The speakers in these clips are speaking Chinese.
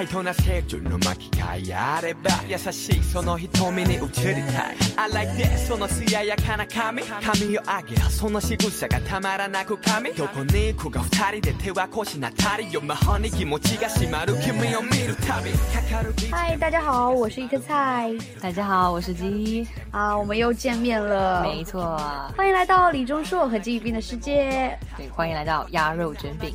タイトなセーの巻き替えあれば優しいその瞳に映りたい I like that その艶やかな髪髪を上げるその仕草がたまらなく髪どこに行くか二人で手は腰なたりよ魔法に気持ちが締まる君を見るたびかかるビーチ嗨，大家好，我是一颗菜大家好，我是鸡，啊，我们又见面了，没错，欢迎来到李钟硕和季宇斌的世界。对，欢迎来到鸭肉卷饼。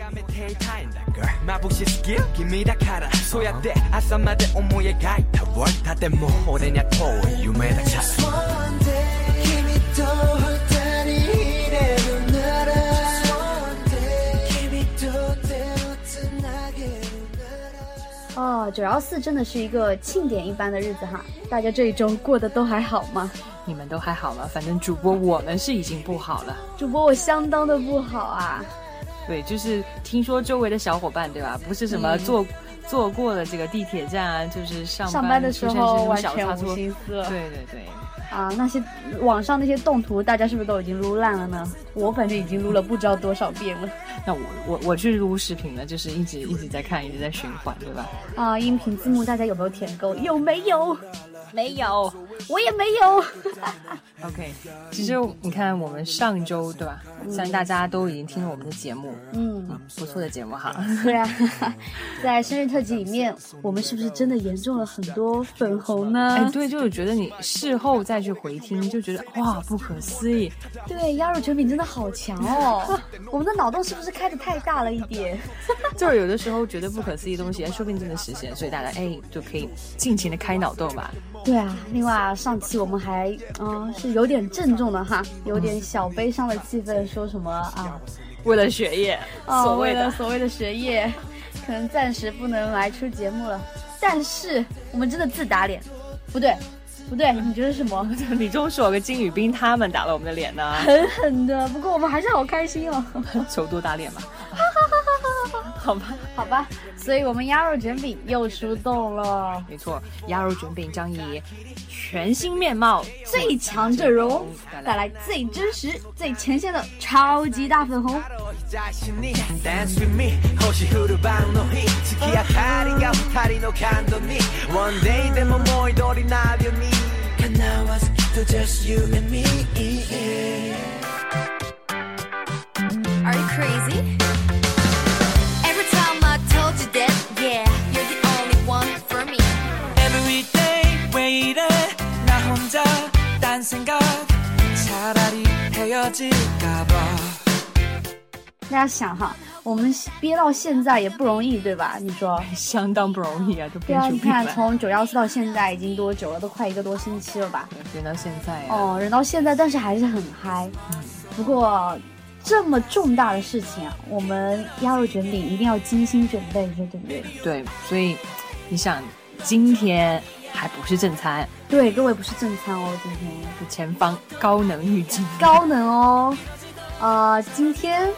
眩しすぎる君だからそうやって朝まで思い描いた Word たでも俺には遠い夢だから One day 君と二人いれるなら One day 君と手をつなげるなら哦，九幺四真的是一个庆典一般的日子哈，大家这一周过得都还好吗？你们都还好吗？反正主播我们是已经不好了。主播我相当的不好啊，对，就是听说周围的小伙伴，对吧？不是什么坐、 坐过的这个地铁站啊，就是上上班的时候完全无。心思。对对对，啊，那些网上那些动图，大家是不是都已经撸烂了呢？我反正已经撸了不知道多少遍了。那我我我去撸视频了，就是一直一直在看，一直在循环，对吧？啊，音频字幕大家有没有舔够？有没有？没有。我也没有。OK，其实你看，我们上周对吧？虽然大家都已经听了我们的节目，嗯，嗯，不错的节目哈。对啊，在生日特辑里面，我们是不是真的严重了很多粉红呢？哎，对，就是觉得你事后再去回听，就觉得哇，不可思议。对，鸭肉卷饼真的好强哦！我们的脑洞是不是开的太大了一点？就是有的时候觉得不可思议的东西，哎说不定真的实现，所以大家哎就可以尽情的开脑洞吧。对啊，另外啊，上期我们还嗯、是有点郑重的哈，有点小悲伤的气氛，说什么啊为了学业，啊，为所谓的了所谓的学业，可能暂时不能来出节目了。但是我们真的自打脸，不对，不对，你觉得是什么？李钟硕跟金宇彬他们打了我们的脸呢，狠狠的，不过我们还是好开心哦。求多打脸吧。好吧，好吧，所以我们鸭肉卷饼又出动了，没错，鸭肉卷饼将以全新面貌最强阵容带来最真实、最前线的超级大粉红。大家想哈，我们憋到现在也不容易，对吧？你说？相当不容易啊，都对啊，你看。从九幺四到现在已经多久了？都快一个多星期了吧？忍到现在啊，哦，忍到现在，但是还是很嗨。不过这么重大的事情啊，我们鸭肉卷饼一定要精心准备，你说对不对？对，所以你想，今天还不是正餐，对，各位不是正餐哦，今天是前方高能预警。高能哦。呃，今天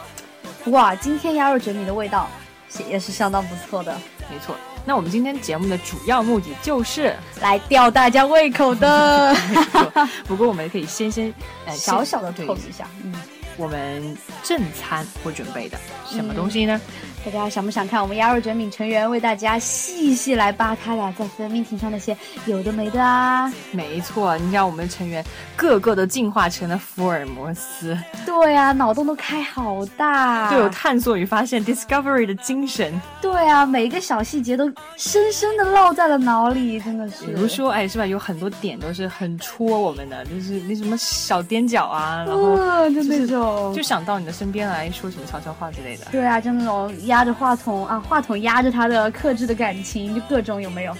哇，今天鸭肉卷米的味道是也是相当不错的，没错，那我们今天节目的主要目的就是，来吊大家胃口的。不过我们可以先先呃小小的对透一下，嗯，我们正餐会准备的什么东西呢？大家想不想看我们鸭肉卷饼成员为大家细细来扒他俩在分命题上那些有的没的啊？没错，你看我们的成员个个都进化成了福尔摩斯，对啊，脑洞都开好大，就有探索与发现 discovery 的精神。对啊，每一个小细节都深深的烙在了脑里，真的是。比如说，哎，是吧？有很多点都是很戳我们的，就是那什么小踮脚啊，然后嗯，就那种，就想到你的身边来说什么悄悄话之类的。对啊，就那种压着话筒啊，话筒压着他的克制的感情，就各种有没有？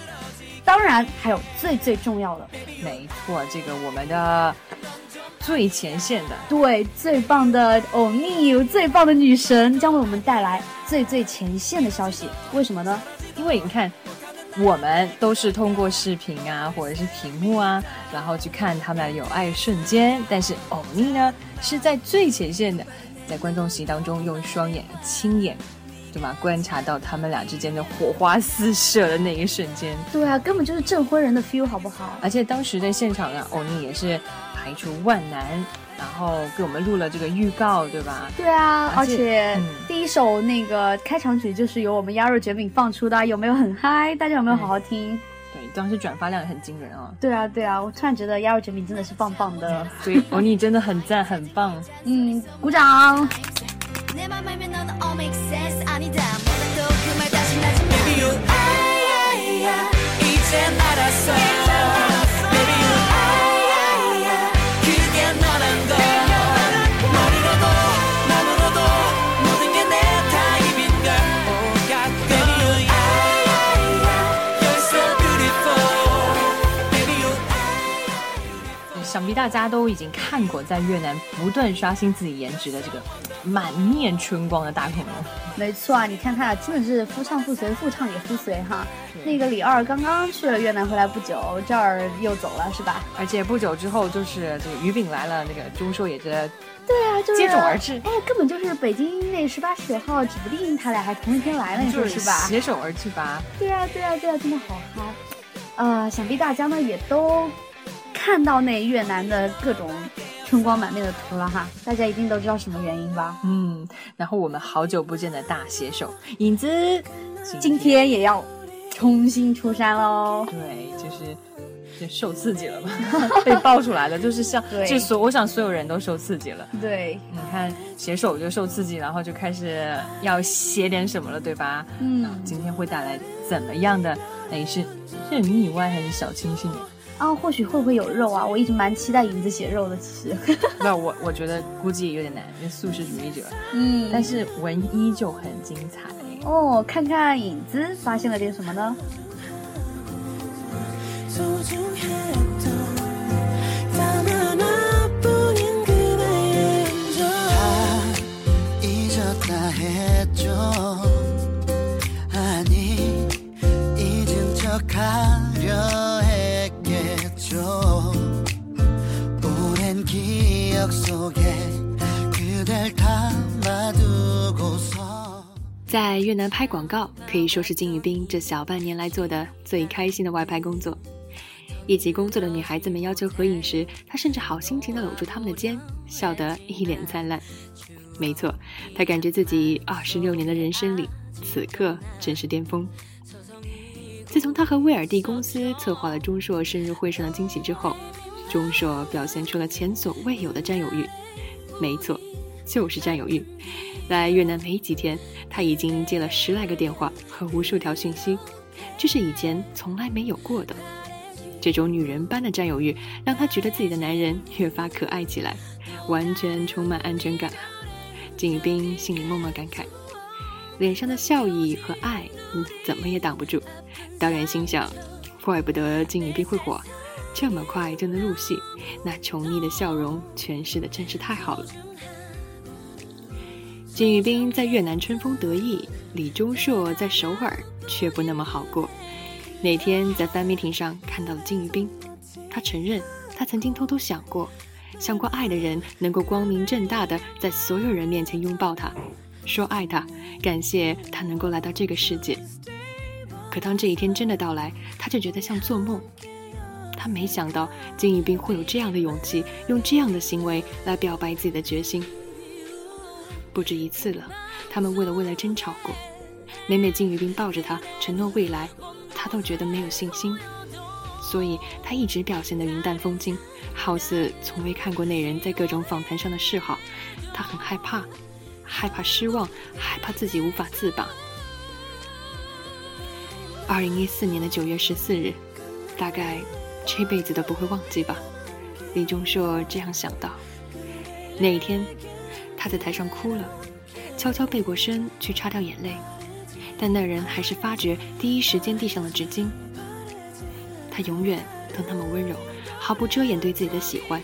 当然还有最最重要的，没错，这个我们的最前线的对，最棒的欧尼，最棒的女神将为我们带来最最前线的消息。为什么呢？因为你看，我们都是通过视频啊，或者是屏幕啊，然后去看他们的有爱瞬间。但是欧尼呢，是在最前线的，在观众席当中用双眼亲眼，对吧？观察到他们俩之间的火花四射的那一瞬间。对啊，根本就是证婚人的 feel，好不好？而且当时在现场呢，欧尼也是排除万难，然后给我们录了这个预告，对吧？对啊，而而且第一首那个开场曲就是由我们鸭肉卷饼放出的，有没有很嗨？大家有没有好好听？对，当时转发量也很惊人啊，对啊，对啊，我突然觉得鸭肉卷饼真的是棒棒的，所以欧尼真的很赞，很棒。嗯，鼓掌。想必大家都已经看过，在越南不断刷新自己颜值的这个满面春光的大恐龙。没错啊，你看他俩真的是夫唱妇随，妇唱也夫随哈。那个李二刚刚去了越南回来不久，这儿又走了是吧？而且不久之后，就是这个于饼来了，那个钟硕也是对啊，就是接踵而至哎，根本就是北京那十八十九号，指不定他俩还同一天来了，你说是吧？携手而去吧。对啊，对啊，对啊，真的好嗨。呃，想必大家呢也都看到那越南的各种春光满面的图了哈，大家一定都知道什么原因吧？嗯，然后我们好久不见的大写手影子，今天也要重新出山喽。对，就是就受刺激了吧，被爆出来了，就是像对就所我想所有人都受刺激了。对，你看写手就受刺激，然后就开始要写点什么了，对吧？嗯，今天会带来怎么样的？哎，是是你以外还是小清新？啊，或许会不会有肉啊？我一直蛮期待影子写肉的，其实。不，我我觉得估计有点难，因为素食主义者。嗯但是文一就很精彩。哦，看看影子发现了点什么呢？在越南拍广告可以说是金宇彬这小半年来做的最开心的外拍工作。一起工作的女孩子们要求合影时，他甚至好心情地搂住她们的肩，笑得一脸灿烂。没错，他感觉自己二十六年的人生里，此刻正是巅峰。自从他和威尔蒂公司策划了钟硕生日会上的惊喜之后，钟硕表现出了前所未有的占有欲。没错，就是占有欲。来越南没几天，他已经接了十来个电话和无数条讯息，这是以前从来没有过的。这种女人般的占有欲，让他觉得自己的男人越发可爱起来，完全充满安全感。金宇彬心里默默感慨，脸上的笑意和爱，怎么也挡不住。当然心想，怪不得金宇彬会火，这么快就能入戏，那宠溺的笑容诠释的真是太好了。金宇彬在越南春风得意，李钟硕在首尔却不那么好过。那天在 fan meeting 上看到了金宇彬，他承认他曾经偷偷想过，想过爱的人能够光明正大的在所有人面前拥抱他，说爱他，感谢他能够来到这个世界。可当这一天真的到来，他就觉得像做梦。他没想到金宇彬会有这样的勇气，用这样的行为来表白自己的决心。不止一次了，他们为了未来争吵过。每每金宇彬抱着他承诺未来，他都觉得没有信心，所以他一直表现得云淡风轻，好似从未看过那人在各种访谈上的嗜好。他很害怕，害怕失望，害怕自己无法自拔。二零一四年的九月十四日，大概这辈子都不会忘记吧。李钟硕这样想到。那一天，他在台上哭了，悄悄背过身去擦掉眼泪，但那人还是发觉，第一时间递上了纸巾。他永远都那么温柔，毫不遮掩对自己的喜欢。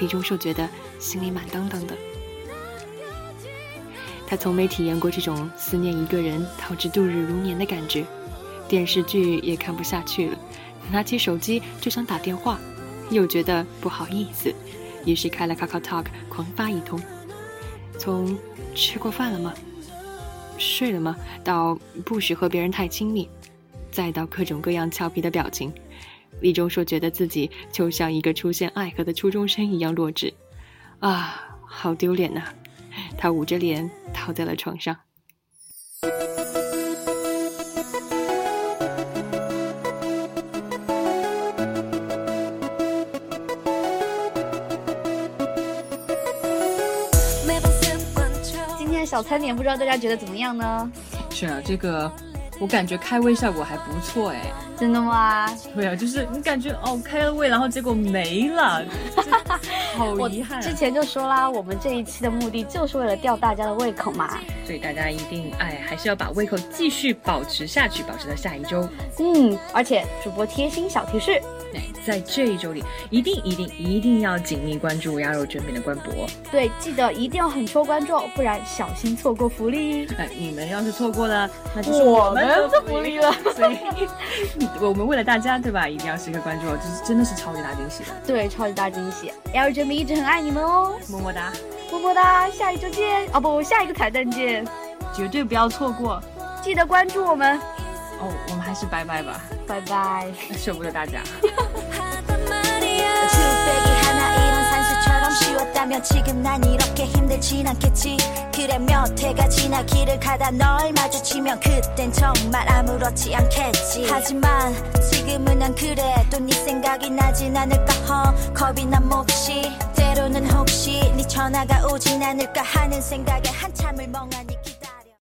李钟硕觉得心里满当当的。他从没体验过这种思念一个人导致度日如年的感觉，电视剧也看不下去了，拿起手机就想打电话，又觉得不好意思，于是开了 Kakao Talk 狂发一通。从吃过饭了吗？睡了吗？到不许和别人太亲密，再到各种各样俏皮的表情。李钟硕觉得自己就像一个出现爱河的初中生一样弱智，啊，好丢脸呐！他捂着脸倒在了床上。小餐点不知道大家觉得怎么样呢？是啊，这个我感觉开胃效果还不错哎。真的吗？对啊，就是你感觉哦开了胃，然后结果没了，好遗憾。之前就说啦，我们这一期的目的就是为了吊大家的胃口嘛。所以大家一定哎，还是要把胃口继续保持下去，保持到下一周。嗯，而且主播贴心小提示，哎，在这一周里，一定一定一定要紧密关注鸭肉卷饼的官博。对，记得一定要狠戳关注，不然小心错过福利。哎，你们要是错过了，那就是我们的福利了。所以，我们为了大家，对吧？一定要时刻关注哦，这是真的是超级大惊喜的。对，超级大惊喜！鸭肉卷饼一直很爱你们哦，么么哒，么么哒，下一周见哦不，下一个彩蛋见，绝对不要错过，记得关注我们。哦，我们还是拜拜吧，拜拜，舍不得大家。 쉬웠다면 지금 난 이렇게 힘들진 않겠지 그래 몇 해가 지나 길을 가다 널 마주치면 그땐 정말 아무렇지 않겠지 하지만 지금은 난 그래도 네 생각이 나진 않을까 허 겁이 난 몹시 때로는 혹시 네 전화가 오진 않을까 하는 생각에 한참을 멍하니